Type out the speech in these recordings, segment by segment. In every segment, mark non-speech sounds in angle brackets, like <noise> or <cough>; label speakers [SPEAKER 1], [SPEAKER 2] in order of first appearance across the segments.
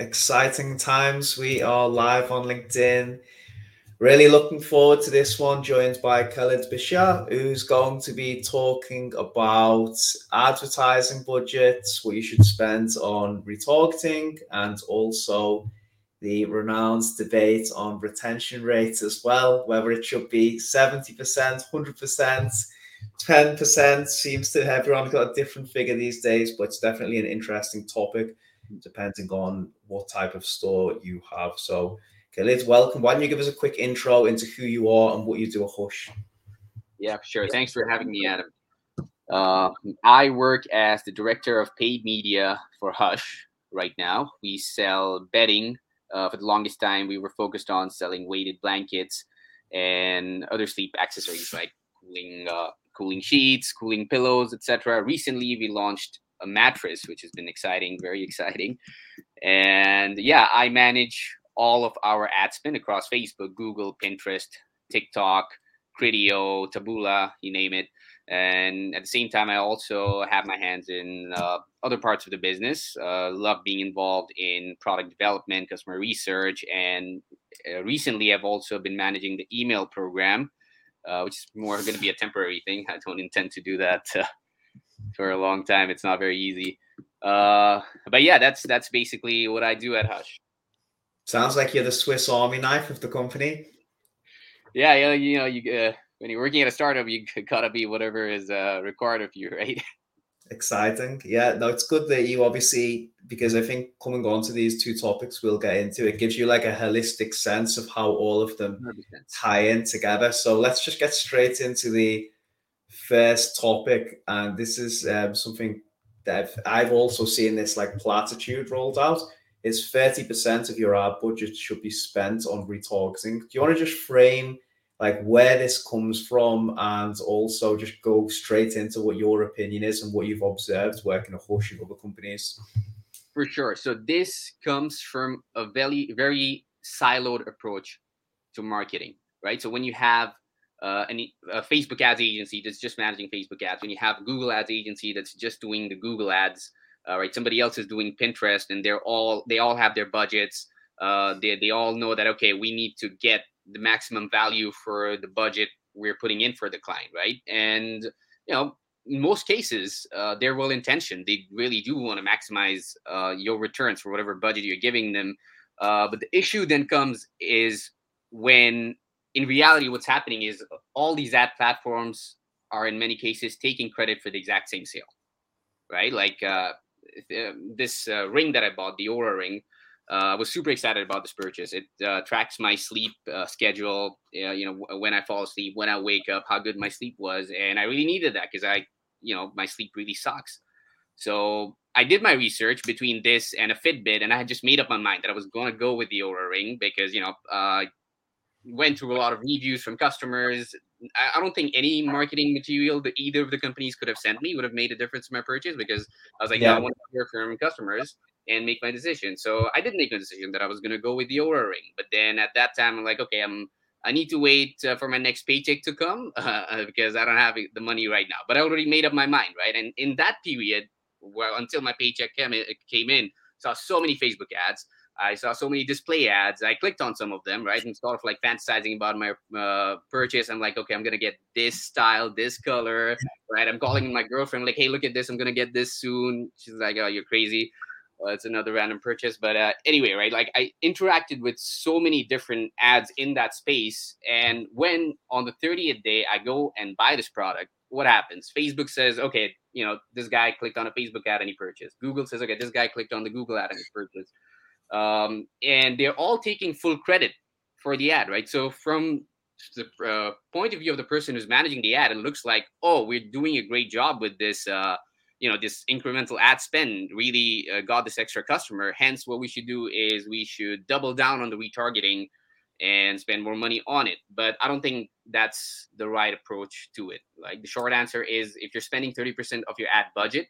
[SPEAKER 1] exciting times. We are live on LinkedIn. Really looking forward to this one, joined by Khaled Bashir, who's going to be talking about advertising budgets, what you should spend on retargeting, and also the renowned debate on retention rates as well, whether it should be 70%, 100%, 10% seems to everyone got a different figure these days, but it's definitely an interesting topic depending on what type of store you have. So, Khaled, welcome. Why don't you give us a quick intro into who you are and what you do at Hush?
[SPEAKER 2] Yeah, sure. Thanks for having me, Adam. Uh, I work as the director of paid media for Hush right now. We sell bedding. Uh, for the longest time, we were focused on selling weighted blankets and other sleep accessories like cooling, uh, cooling sheets, cooling pillows, etc. Recently, we launched a mattress, which has been exciting, very exciting. And yeah, I manage all of our ad spend across Facebook, Google, Pinterest, TikTok, Criteo, Taboola, you name it. And at the same time, I also have my hands in uh, other parts of the business. Uh, love being involved in product development, customer research, and uh, recently I've also been managing the email program, uh, which is more going to be a temporary thing. I don't intend to do that uh, for a long time. It's not very easy. Uh, but yeah, that's that's basically what I do at Hush.
[SPEAKER 1] Sounds like you're the Swiss Army knife of the company.
[SPEAKER 2] Yeah, yeah, you know, you uh, when you're working at a startup, you gotta be whatever is uh, required of you, <laughs> right?
[SPEAKER 1] Exciting, yeah. No, it's good that you obviously because I think coming on to these two topics we'll get into it gives you like a holistic sense of how all of them 100%. tie in together. So let's just get straight into the first topic, and this is um, something that I've, I've also seen this like platitude rolled out. Is 30% of your ad budget should be spent on retargeting. Do you want to just frame like where this comes from and also just go straight into what your opinion is and what you've observed working at Hush and other companies?
[SPEAKER 2] For sure. So this comes from a very, very siloed approach to marketing, right? So when you have uh, any a Facebook ads agency that's just managing Facebook ads, when you have a Google ads agency that's just doing the Google ads, uh, right? Somebody else is doing Pinterest, and they're all they all have their budgets. Uh, they they all know that okay, we need to get the maximum value for the budget we're putting in for the client, right? And you know, in most cases, uh, they're well intentioned. They really do want to maximize uh, your returns for whatever budget you're giving them. Uh, but the issue then comes is when in reality, what's happening is all these ad platforms are in many cases taking credit for the exact same sale, right? Like uh, this uh, ring that I bought, the Oura ring. Uh, I was super excited about this purchase. It uh, tracks my sleep uh, schedule, you know, when I fall asleep, when I wake up, how good my sleep was, and I really needed that because I, you know, my sleep really sucks. So I did my research between this and a Fitbit, and I had just made up my mind that I was going to go with the Oura ring because you know uh, went through a lot of reviews from customers. I, I don't think any marketing material that either of the companies could have sent me would have made a difference in my purchase because I was like, yeah, I want to hear from customers and make my decision. So I did make a decision that I was going to go with the Oura ring. But then at that time, I'm like, okay, I'm I need to wait uh, for my next paycheck to come <laughs> uh, because I don't have the money right now. But I already made up my mind, right? And in that period, well, until my paycheck came in, came in saw so many Facebook ads. I saw so many display ads. I clicked on some of them, right, and sort of like fantasizing about my uh, purchase. I'm like, okay, I'm gonna get this style, this color, right? I'm calling my girlfriend, like, hey, look at this. I'm gonna get this soon. She's like, oh, you're crazy. Well, it's another random purchase, but uh, anyway, right? Like I interacted with so many different ads in that space, and when on the 30th day I go and buy this product, what happens? Facebook says, okay, you know, this guy clicked on a Facebook ad and he purchased. Google says, okay, this guy clicked on the Google ad and he purchased um, and they're all taking full credit for the ad, right? So from the uh, point of view of the person who's managing the ad, it looks like, oh, we're doing a great job with this, uh, you know, this incremental ad spend really uh, got this extra customer. Hence, what we should do is we should double down on the retargeting and spend more money on it. But I don't think that's the right approach to it. Like the short answer is, if you're spending 30% of your ad budget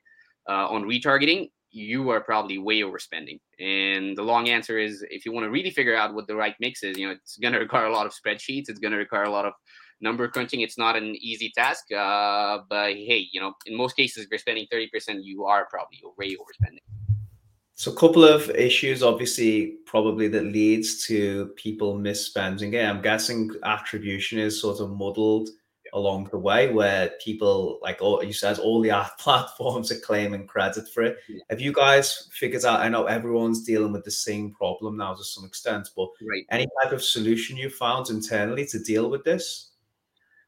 [SPEAKER 2] uh, on retargeting, you are probably way overspending. And the long answer is if you want to really figure out what the right mix is, you know, it's going <laughs> to require a lot of spreadsheets. It's going to require a lot of number crunching. It's not an easy task. Uh, but hey, you know, in most cases, if you're spending 30%, you are probably way overspending.
[SPEAKER 1] So a couple of issues, obviously, probably that leads to people misspending it. I'm guessing attribution is sort of muddled along the way where people like all you said all the ad <laughs> platforms are claiming credit for it yeah. have you guys figured out i know everyone's dealing with the same problem now to some extent but right. any type of solution you found internally to deal with this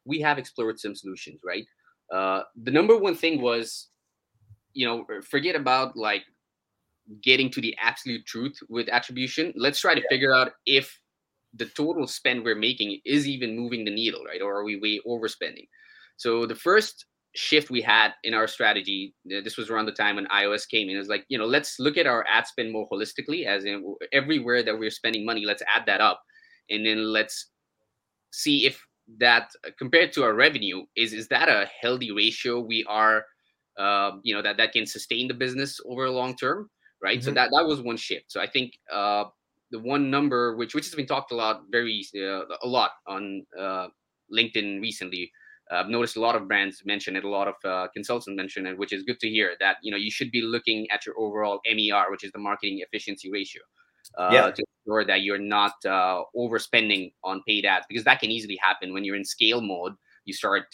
[SPEAKER 2] we have explored some solutions right uh, the number one thing was you know forget about like getting to the absolute truth with attribution let's try to yeah. figure out if the total spend we're making is even moving the needle, right? Or are we way overspending? So the first shift we had in our strategy, this was around the time when iOS came in, is like, you know, let's look at our ad spend more holistically, as in everywhere that we're spending money, let's add that up. And then let's see if that compared to our revenue is is that a healthy ratio we are uh, you know that that can sustain the business over a long term right mm-hmm. so that that was one shift so i think uh, the one number which which has been talked a lot very uh, a lot on uh, LinkedIn recently. Uh, I've noticed a lot of brands mention it, a lot of uh, consultants mention it, which is good to hear. That you know you should be looking at your overall MER, which is the marketing efficiency ratio, uh, yeah. to ensure that you're not uh, overspending on paid ads because that can easily happen when you're in scale mode. You start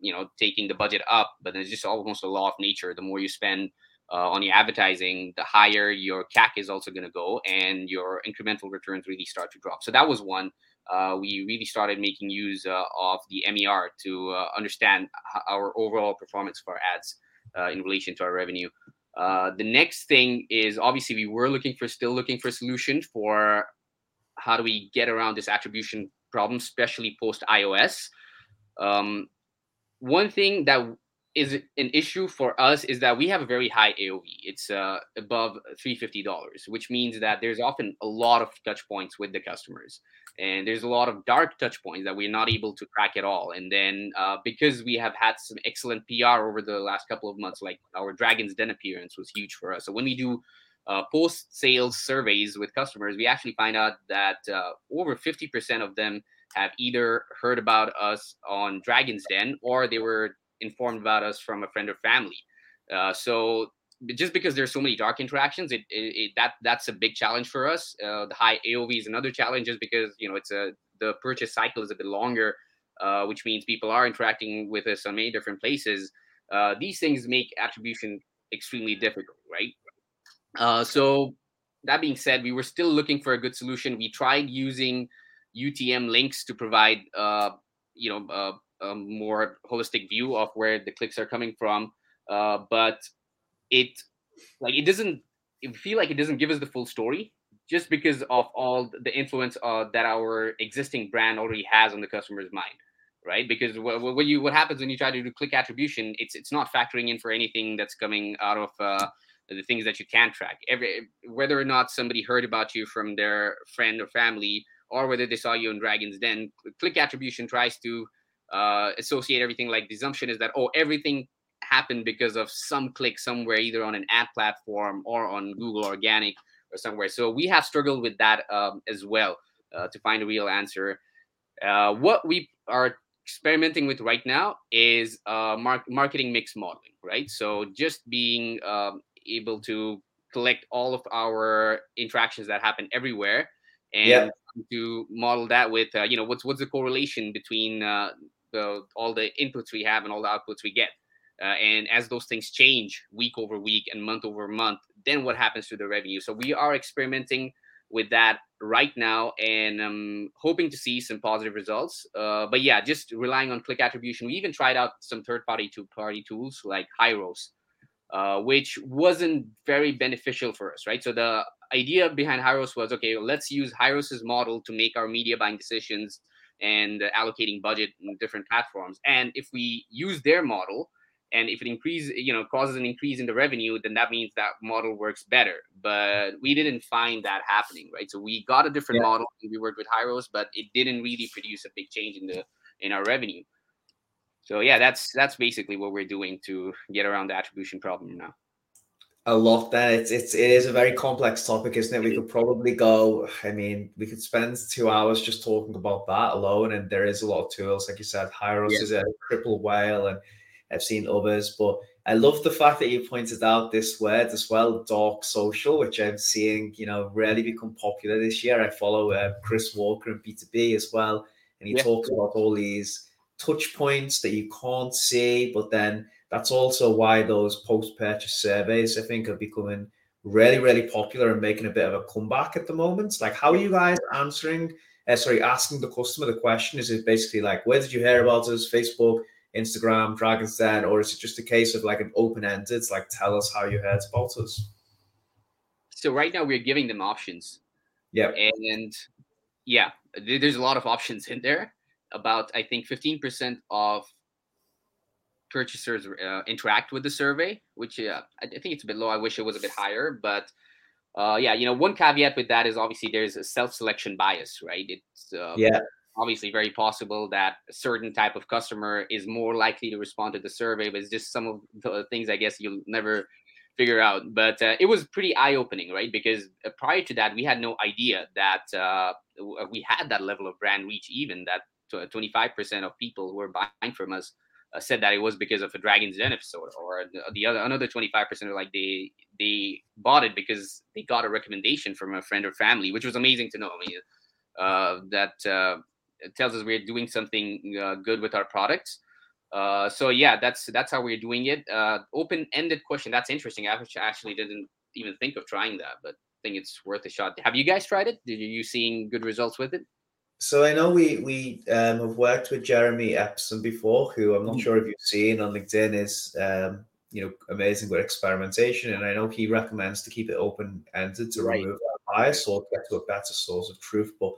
[SPEAKER 2] you know taking the budget up, but it's just almost a law of nature. The more you spend, uh, on your advertising, the higher your CAC is also going to go, and your incremental returns really start to drop. So that was one. Uh, we really started making use uh, of the MER to uh, understand our overall performance for ads uh, in relation to our revenue. Uh, the next thing is obviously we were looking for still looking for a solution for how do we get around this attribution problem, especially post iOS. Um, one thing that is an issue for us is that we have a very high AOV. It's uh, above $350, which means that there's often a lot of touch points with the customers. And there's a lot of dark touch points that we're not able to track at all. And then uh, because we have had some excellent PR over the last couple of months, like our Dragon's Den appearance was huge for us. So when we do uh, post sales surveys with customers, we actually find out that uh, over 50% of them have either heard about us on Dragon's Den or they were informed about us from a friend or family. Uh, so just because there's so many dark interactions, it, it, it that that's a big challenge for us. Uh, the high AOV is another challenge, just because you know it's a the purchase cycle is a bit longer, uh, which means people are interacting with us on many different places. Uh, these things make attribution extremely difficult, right? Uh, so that being said, we were still looking for a good solution. We tried using UTM links to provide, uh, you know, a more holistic view of where the clicks are coming from. Uh, but it like it doesn't it feel like it doesn't give us the full story just because of all the influence uh, that our existing brand already has on the customer's mind right because what, what you what happens when you try to do click attribution it's it's not factoring in for anything that's coming out of uh, the things that you can track every whether or not somebody heard about you from their friend or family or whether they saw you in dragon's den click attribution tries to uh, associate everything like the assumption is that oh everything happened because of some click somewhere either on an ad platform or on google organic or somewhere. So we have struggled with that um, as well uh, to find a real answer. Uh, what we are experimenting with right now is uh, mar- marketing mix modeling right? So just being um, able to collect all of our interactions that happen everywhere and yeah. to model that with uh, you know what's what's the correlation between uh, the all the inputs we have and all the outputs we get. Uh, and as those things change week over week and month over month, then what happens to the revenue? So we are experimenting with that right now and um, hoping to see some positive results. Uh, but yeah, just relying on click attribution. We even tried out some third-party two-party tools like Hyros, uh, which wasn't very beneficial for us, right? So the idea behind Hyros was okay, let's use Hyros's model to make our media buying decisions and allocating budget in different platforms. And if we use their model, and if it increases, you know, causes an increase in the revenue, then that means that model works better. But we didn't find that happening, right? So we got a different yeah. model. We worked with Hyros, but it didn't really produce a big change in the in our revenue. So yeah, that's that's basically what we're doing to get around the attribution problem now
[SPEAKER 1] a lot then it's it's it is a very complex topic isn't it we could probably go i mean we could spend two hours just talking about that alone and there is a lot of tools like you said hyros yeah. is a Triple Whale and i've seen others but I love the fact that you pointed out this word as well, dark social, which I'm seeing, you know, really become popular this year. I follow uh, Chris Walker and B2B as well, and he yeah. talks about all these touch points that you can't see, but then that's also why those post-purchase surveys, I think, are becoming really, really popular and making a bit of a comeback at the moment. Like, how are you guys answering? Uh, sorry, asking the customer the question is it basically like, where did you hear about us? Facebook, Instagram, Dragon's Den, or is it just a case of like an open ended, it's like tell us how you heard about us?
[SPEAKER 2] So right now we're giving them options.
[SPEAKER 1] Yeah.
[SPEAKER 2] And yeah, there's a lot of options in there. About I think 15% of purchasers uh, interact with the survey, which uh, I think it's a bit low. I wish it was a bit higher, but uh, yeah, you know, one caveat with that is obviously there's a self-selection bias, right? It's uh,
[SPEAKER 1] yeah
[SPEAKER 2] obviously very possible that a certain type of customer is more likely to respond to the survey, but it's just some of the things I guess you'll never figure out. But uh, it was pretty eye opening, right? Because uh, prior to that, we had no idea that uh, we had that level of brand reach, even that 25% of people who were buying from us. Uh, said that it was because of a Dragon's Den episode, or the, the other another twenty five percent are like they they bought it because they got a recommendation from a friend or family, which was amazing to know. I mean, uh, that uh, tells us we're doing something uh, good with our products. Uh, so yeah, that's that's how we're doing it. Uh, open-ended question. That's interesting. I actually didn't even think of trying that, but think it's worth a shot. Have you guys tried it? Did you seeing good results with it?
[SPEAKER 1] So I know we we um, have worked with Jeremy Epperson before, who I'm not mm-hmm. sure if you've seen on LinkedIn is um, you know amazing with experimentation, and I know he recommends to keep it open ended to right. remove that bias or get to a better source of truth. But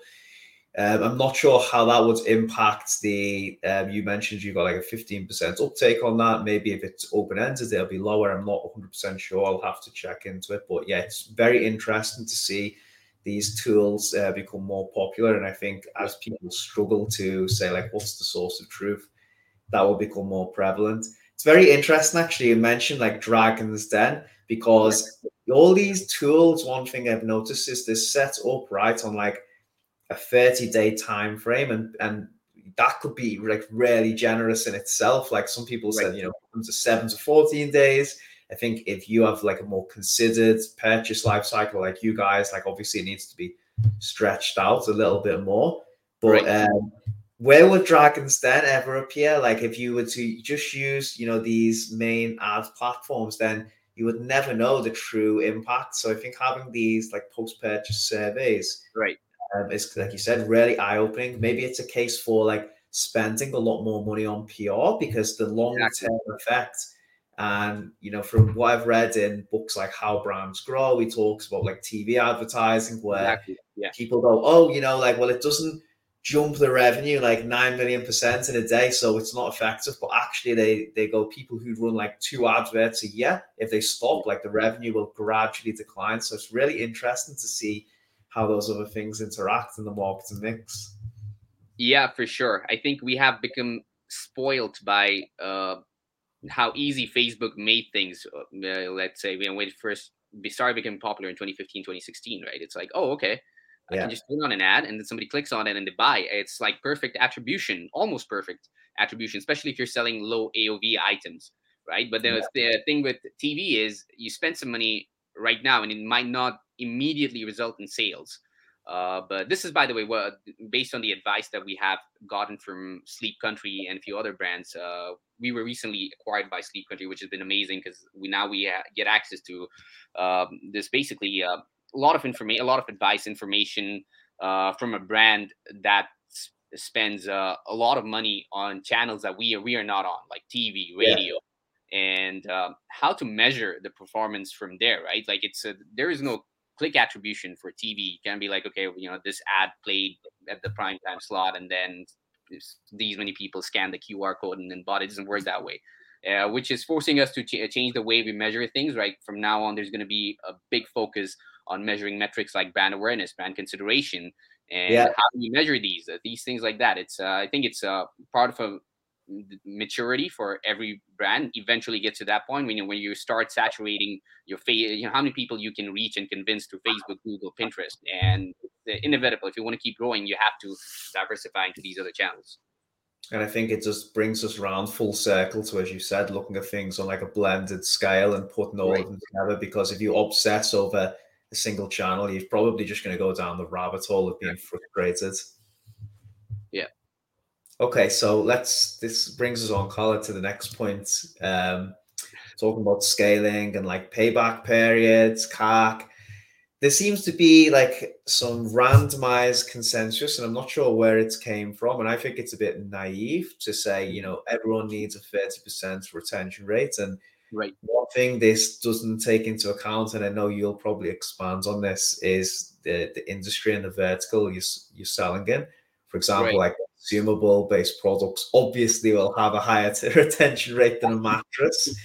[SPEAKER 1] um, I'm not sure how that would impact the. Um, you mentioned you got like a 15% uptake on that. Maybe if it's open ended, it'll be lower. I'm not 100% sure. I'll have to check into it. But yeah, it's very interesting to see these tools uh, become more popular. And I think as people struggle to say, like, what's the source of truth, that will become more prevalent. It's very interesting, actually. You mentioned like Dragon's Den because all these tools, one thing I've noticed is they're set up right on like a 30 day time frame and and that could be like really generous in itself like some people right. said you know to 7 to 14 days i think if you have like a more considered purchase life cycle like you guys like obviously it needs to be stretched out a little bit more but right. um where would Dragon's Den ever appear? Like if you were to just use, you know, these main ad platforms, then you would never know the true impact. So I think having these like post-purchase surveys,
[SPEAKER 2] right,
[SPEAKER 1] um, is like you said, really eye opening. Maybe it's a case for like spending a lot more money on PR because the long term exactly. effect. And you know, from what I've read in books like How Brands Grow, he talks about like TV advertising where exactly. yeah. people go, "Oh, you know, like well, it doesn't jump the revenue like nine million percent in a day, so it's not effective." But actually, they they go people who run like two adverts a year. If they stop, like the revenue will gradually decline. So it's really interesting to see how those other things interact in the marketing mix.
[SPEAKER 2] Yeah, for sure. I think we have become spoiled by uh, how easy Facebook made things. Uh, let's say when it first started becoming popular in 2015, 2016, right? It's like, oh, okay. I yeah. can just turn on an ad and then somebody clicks on it and they buy. It's like perfect attribution, almost perfect attribution, especially if you're selling low AOV items, right? But then yeah. the thing with TV is you spend some money right now and it might not immediately result in sales. Uh, but this is, by the way, what based on the advice that we have gotten from Sleep Country and a few other brands. Uh, we were recently acquired by Sleep Country, which has been amazing because we now we ha- get access to um, this basically uh, a lot of information, a lot of advice, information uh, from a brand that spends uh, a lot of money on channels that we are we are not on, like TV, radio. Yeah and um, how to measure the performance from there, right? Like it's a, there is no click attribution for TV. You can be like, okay, you know, this ad played at the prime time slot, and then these many people scan the QR code and then bought. It doesn't work that way, uh, which is forcing us to ch- change the way we measure things. Right from now on, there's going to be a big focus on measuring metrics like brand awareness, brand consideration, and yeah. how do you measure these uh, these things like that. It's uh, I think it's uh, part of a maturity for every brand eventually get to that point when you when you start saturating your face you know how many people you can reach and convince through facebook google pinterest and it's inevitable if you want to keep growing you have to diversify into these other channels
[SPEAKER 1] And I think it just brings us around full circle to, as you said, looking at things on like a blended scale and putting all right. of them together. Because if you obsess over a single channel, you're probably just going to go down the rabbit hole of being frustrated. Okay, so let's. This brings us on, Colin, to the next point. Um, talking about scaling and like payback periods, CAC there seems to be like some randomized consensus, and I'm not sure where it came from. And I think it's a bit naive to say, you know, everyone needs a 30% retention rate. And
[SPEAKER 2] right.
[SPEAKER 1] one thing this doesn't take into account, and I know you'll probably expand on this, is the, the industry and the vertical you're, you're selling in. For example, right. like consumable based products obviously will have a higher <laughs> retention rate than a mattress.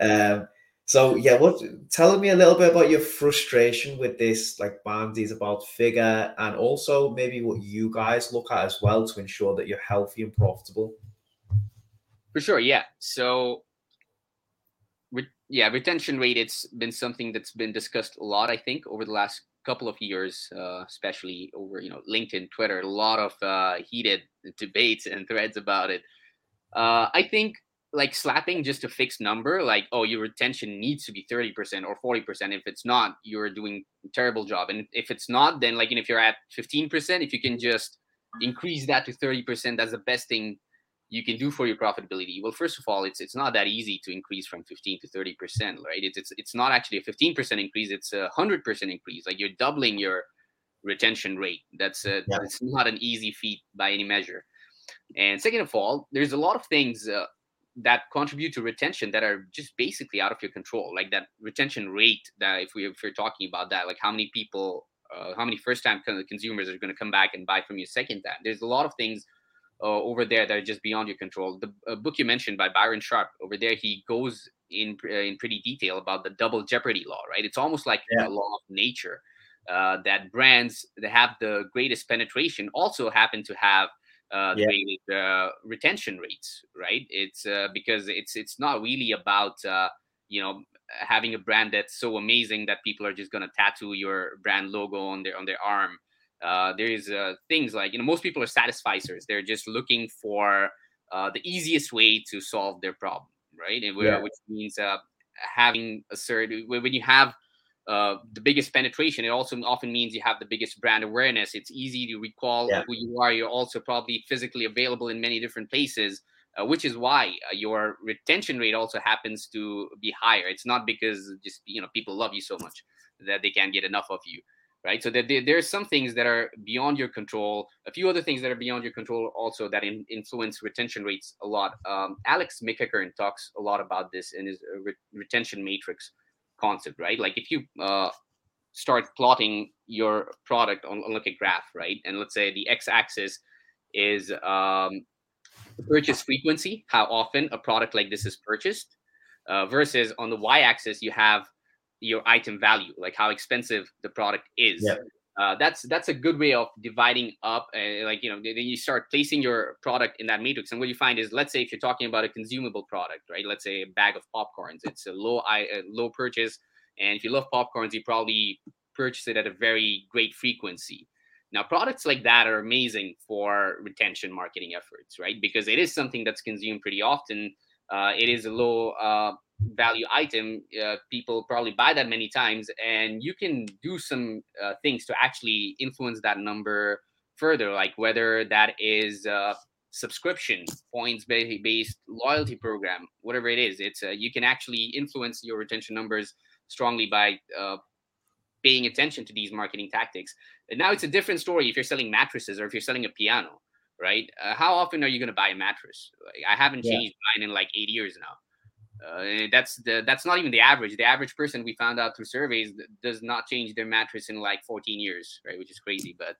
[SPEAKER 1] Um, so yeah, what tell me a little bit about your frustration with this, like Bandy's about figure, and also maybe what you guys look at as well to ensure that you're healthy and profitable.
[SPEAKER 2] For sure, yeah. So, re- yeah, retention rate. It's been something that's been discussed a lot. I think over the last couple of years, uh, especially over you know LinkedIn, Twitter, a lot of uh, heated debates and threads about it. Uh, I think like slapping just a fixed number, like, oh, your retention needs to be 30% or 40%. If it's not, you're doing a terrible job. And if it's not, then like, if you're at 15%, if you can just increase that to 30%, that's the best thing you can do for your profitability. Well, first of all, it's it's not that easy to increase from 15 to 30%, right? It's it's, it's not actually a 15% increase, it's a 100% increase. Like you're doubling your retention rate. That's a, yeah. that's not an easy feat by any measure. And second of all, there's a lot of things uh, that contribute to retention that are just basically out of your control like that retention rate that if, we, if we're talking about that like how many people uh, how many first time consumers are going to come back and buy from you second time there's a lot of things uh, over there that are just beyond your control the uh, book you mentioned by byron sharp over there he goes in uh, in pretty detail about the double jeopardy law right it's almost like yeah. a law of nature uh, that brands that have the greatest penetration also happen to have uh, yeah. the uh, retention rates, right? It's uh, because it's it's not really about uh, you know having a brand that's so amazing that people are just gonna tattoo your brand logo on their on their arm. Uh, there is uh, things like you know most people are satisficers. They're just looking for uh, the easiest way to solve their problem, right? And yeah. which means uh, having a certain when you have uh, the biggest penetration. It also often means you have the biggest brand awareness. It's easy to recall yeah. who you are. You're also probably physically available in many different places, uh, which is why uh, your retention rate also happens to be higher. It's not because just you know people love you so much that they can't get enough of you, right? So there, there's some things that are beyond your control. A few other things that are beyond your control also that in, influence retention rates a lot. Um, Alex McEachern talks a lot about this in his uh, re- retention matrix concept, right? Like if you uh, start plotting your product on, on like a graph, right? And let's say the x-axis is um, purchase frequency, how often a product like this is purchased, uh, versus on the y-axis you have your item value, like how expensive the product is. Yeah. Uh, that's that's a good way of dividing up uh, like you know then you start placing your product in that matrix. And what you find is let's say if you're talking about a consumable product right? Let's say a bag of popcorns. It's a low a low purchase. And if you love popcorns you probably purchase it at a very great frequency. Now products like that are amazing for retention marketing efforts right? Because it is something that's consumed pretty often. Uh, it is a low uh, value item, uh, people probably buy that many times, and you can do some uh, things to actually influence that number further, like whether that is uh, subscription, points based loyalty program, whatever it is. It's uh, you can actually influence your retention numbers strongly by uh, paying attention to these marketing tactics. And now it's a different story if you're selling mattresses or if you're selling a piano, right? Uh, how often are you going to buy a mattress? Like, I haven't yeah. changed mine in like eight years now uh, that's the that's not even the average. The average person we found out through surveys does not change their mattress in like 14 years, right? Which is crazy. But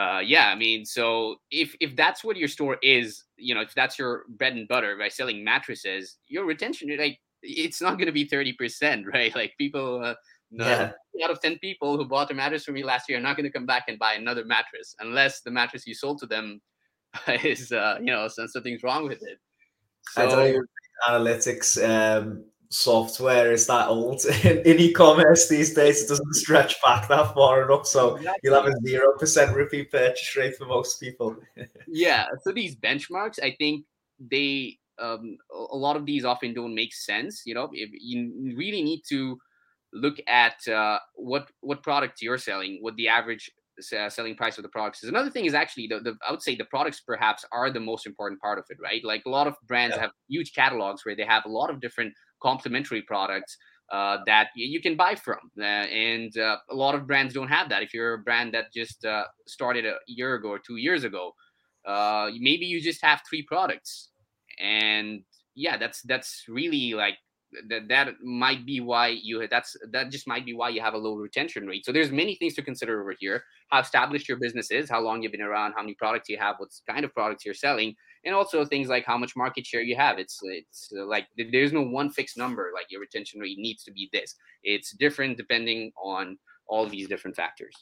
[SPEAKER 2] uh, yeah, I mean, so if if that's what your store is, you know, if that's your bread and butter by selling mattresses, your retention like it's not going to be 30 percent, <laughs> right? Like people. Uh, yeah. out of 10 people who bought a mattress from me last year are not going to come back and buy another mattress unless the mattress you sold to them <laughs> is uh, you know something's wrong with it
[SPEAKER 1] so, analytics um, software is that old <laughs> in, in e-commerce these days. It doesn't stretch back that far enough, so you'll have a zero percent repeat purchase rate for most people. <laughs>
[SPEAKER 2] yeah. So these benchmarks, I think they um, a lot of these often don't make sense. You know, if you really need to look at uh, what what products you're selling, what the average uh, selling price of the products is. Another thing is actually the, the, I would say the products perhaps are the most important part of it, right? Like a lot of brands yeah. have huge catalogs where they have a lot of different complementary products uh, that you can buy from. Uh, and uh, a lot of brands don't have that. If you're a brand that just uh, started a year ago or two years ago, uh, maybe you just have three products. And yeah, that's that's really like that that might be why you that's that just might be why you have a low retention rate. So there's many things to consider over here: how established your business is, how long you've been around, how many products you have, what kind of products you're selling, and also things like how much market share you have. It's it's uh, like there's no one fixed number. Like your retention rate needs to be this. It's different depending on all these different factors.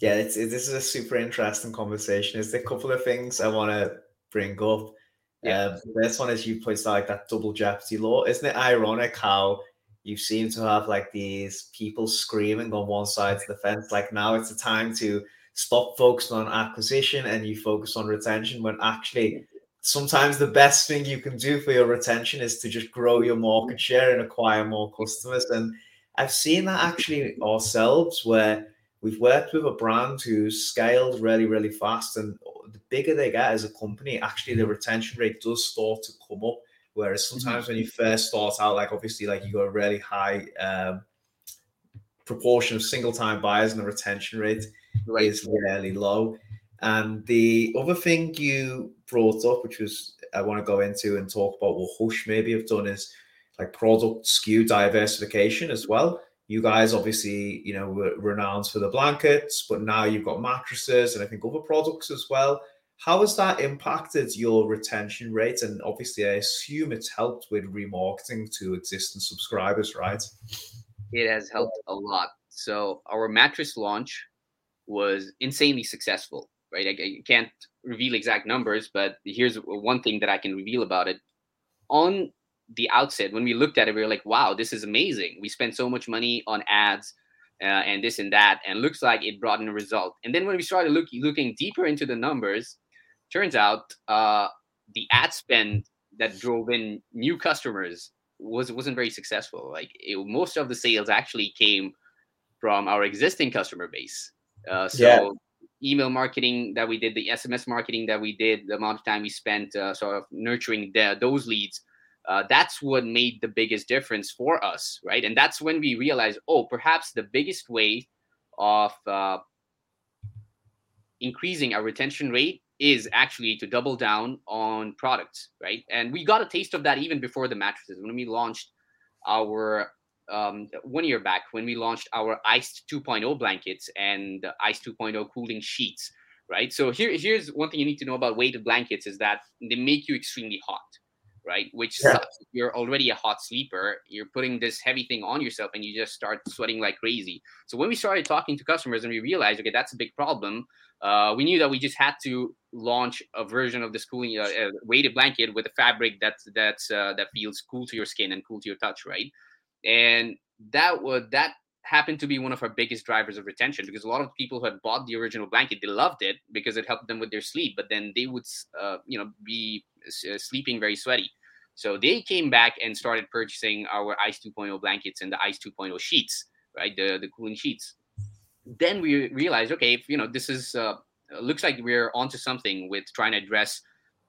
[SPEAKER 1] Yeah, it's, it, this is a super interesting conversation. Is there a couple of things I want to bring up? Yeah. Um, the first one is you put like that double jeopardy law. Isn't it ironic how you seem to have like these people screaming on one side of the fence, like now it's the time to stop focusing on acquisition and you focus on retention when actually sometimes the best thing you can do for your retention is to just grow your market share and acquire more customers. And I've seen that actually ourselves where we've worked with a brand who's scaled really, really fast. And bigger they get as a company, actually the retention rate does start to come up. Whereas mm-hmm. sometimes when you first start out, like obviously, like you got a really high um, proportion of single time buyers and the retention rate right. is really low. And the other thing you brought up, which was I want to go into and talk about what Hush maybe have done is like product SKU diversification as well you guys obviously, you know, were renowned for the blankets, but now you've got mattresses and I think other products as well. How has that impacted your retention rate? And obviously, I assume it's helped with remarketing to existing subscribers, right?
[SPEAKER 2] It has helped a lot. So our mattress launch was insanely successful, right? I, I can't reveal exact numbers, but here's one thing that I can reveal about it. On the outset when we looked at it we were like wow this is amazing we spent so much money on ads uh, and this and that and looks like it brought in a result and then when we started look, looking deeper into the numbers turns out uh, the ad spend that drove in new customers was wasn't very successful like it, most of the sales actually came from our existing customer base uh, so yeah. email marketing that we did the sms marketing that we did the amount of time we spent uh, sort of nurturing the, those leads uh, that's what made the biggest difference for us, right? And that's when we realized, oh, perhaps the biggest way of uh, increasing our retention rate is actually to double down on products, right? And we got a taste of that even before the mattresses when we launched our um, one year back when we launched our Iced 2.0 blankets and Iced 2.0 cooling sheets, right? So here, here's one thing you need to know about weighted blankets is that they make you extremely hot right? Which yeah. You're already a hot sleeper, you're putting this heavy thing on yourself and you just start sweating like crazy. So when we started talking to customers and we realized, okay, that's a big problem, uh, we knew that we just had to launch a version of this cooling uh, uh, weighted blanket with a fabric that's that's uh, that feels cool to your skin and cool to your touch, right? And that would that happened to be one of our biggest drivers of retention because a lot of people who had bought the original blanket they loved it because it helped them with their sleep but then they would uh, you know be uh, sleeping very sweaty so they came back and started purchasing our Iced 2.0 blankets and the Iced 2.0 sheets, right? The the cooling sheets. Then we realized, okay, if, you know, this is uh, looks like we're onto something with trying to address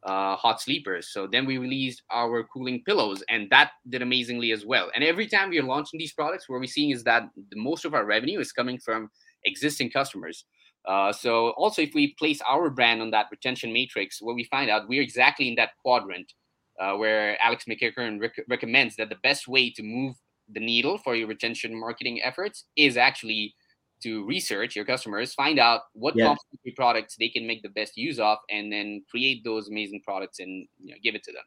[SPEAKER 2] uh, hot sleepers. So then we released our cooling pillows, and that did amazingly as well. And every time we are launching these products, what we're seeing is that most of our revenue is coming from existing customers. Uh, so also, if we place our brand on that retention matrix, what we find out we're exactly in that quadrant uh, where Alex McEachern rec- recommends that the best way to move the needle for your retention marketing efforts is actually to research your customers, find out what yeah. complementary products they can make the best use of, and then create those amazing products and you know, give it to them.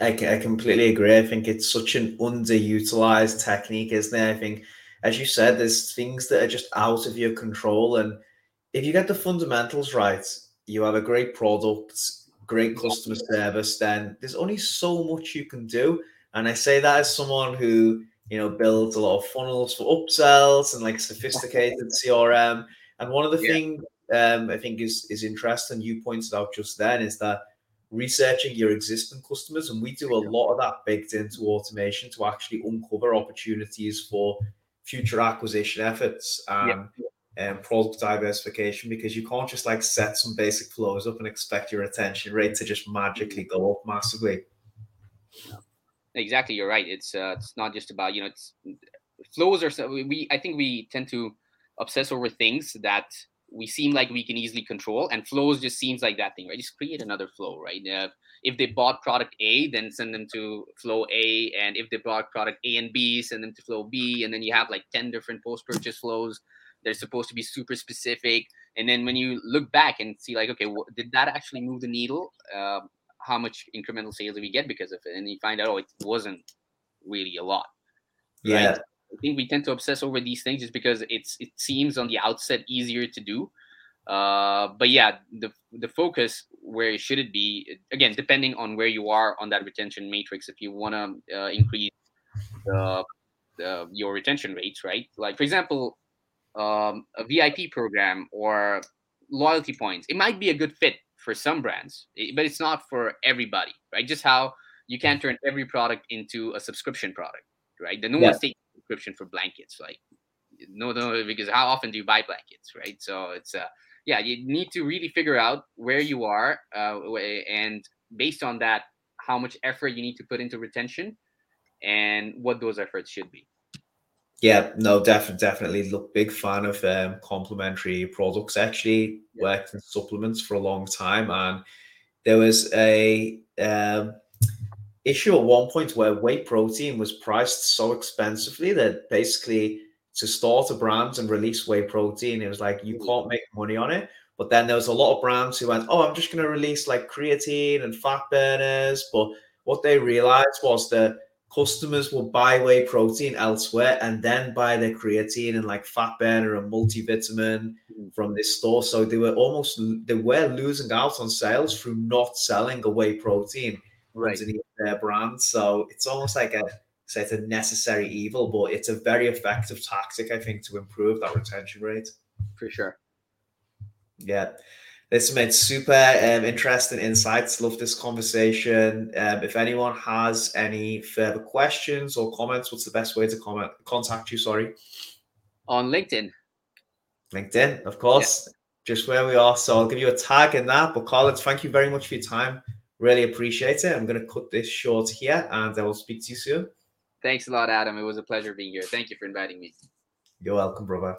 [SPEAKER 1] I, I completely agree. I think it's such an underutilized technique, isn't it? I think, as you said, there's things that are just out of your control. And if you get the fundamentals right, you have a great product, great customer service, then there's only so much you can do. And I say that as someone who, you know, builds a lot of funnels for upsells and like sophisticated CRM. And one of the yeah. things um, I think is is interesting you pointed out just then is that researching your existing customers, and we do a lot of that baked into automation to actually uncover opportunities for future acquisition efforts and, yeah. Um, product diversification because you can't just like set some basic flows up and expect your retention rate to just magically go up massively.
[SPEAKER 2] Exactly, you're right. It's uh, it's not just about you know it's flows are we I think we tend to obsess over things that we seem like we can easily control and flows just seems like that thing right just create another flow right uh, if they bought product a then send them to flow a and if they bought product a and b send them to flow b and then you have like 10 different post purchase flows they're supposed to be super specific and then when you look back and see like okay well, did that actually move the needle uh, how much incremental sales did we get because of it and you find out oh it wasn't really a lot
[SPEAKER 1] yeah right?
[SPEAKER 2] I think we tend to obsess over these things just because it's it seems on the outset easier to do. Uh, but yeah, the the focus where should it be again depending on where you are on that retention matrix. If you want to uh, increase the, the, your retention rates, right? Like for example, um, a VIP program or loyalty points, it might be a good fit for some brands, but it's not for everybody, right? Just how you can't turn every product into a subscription product, right? The no yeah. one's taking subscription for blankets. Like, no, no, because how often do you buy blankets, right? So it's uh, yeah, you need to really figure out where you are, uh, and based on that, how much effort you need to put into retention, and what those efforts should be.
[SPEAKER 1] Yeah, no, definitely, definitely. Look, big fan of um, complementary products. Actually, yeah. worked in supplements for a long time, and there was a um, issue at one point where whey protein was priced so expensively that basically to start a brand and release whey protein, it was like you mm. can't make money on it. But then there was a lot of brands who went, "Oh, I'm just going to release like creatine and fat burners." But what they realized was that customers will buy whey protein elsewhere and then buy their creatine and like fat burner and multivitamin mm. from this store. So they were almost they were losing out on sales through not selling a whey protein right. underneath their brand. So it's almost like a say it's a necessary evil, but it's a very effective tactic, I think, to improve that retention rate.
[SPEAKER 2] For sure.
[SPEAKER 1] Yeah. This made super um, interesting insights. Love this conversation. Um, if anyone has any further questions or comments, what's the best way to comment contact you? Sorry,
[SPEAKER 2] on LinkedIn.
[SPEAKER 1] LinkedIn, of course, yeah. just where we are. So I'll give you a tag in that. But Collins, thank you very much for your time. Really appreciate it. I'm going to cut this short here and I will speak to you soon.
[SPEAKER 2] Thanks a lot, Adam. It was a pleasure being here. Thank you for inviting me.
[SPEAKER 1] You're welcome, brother.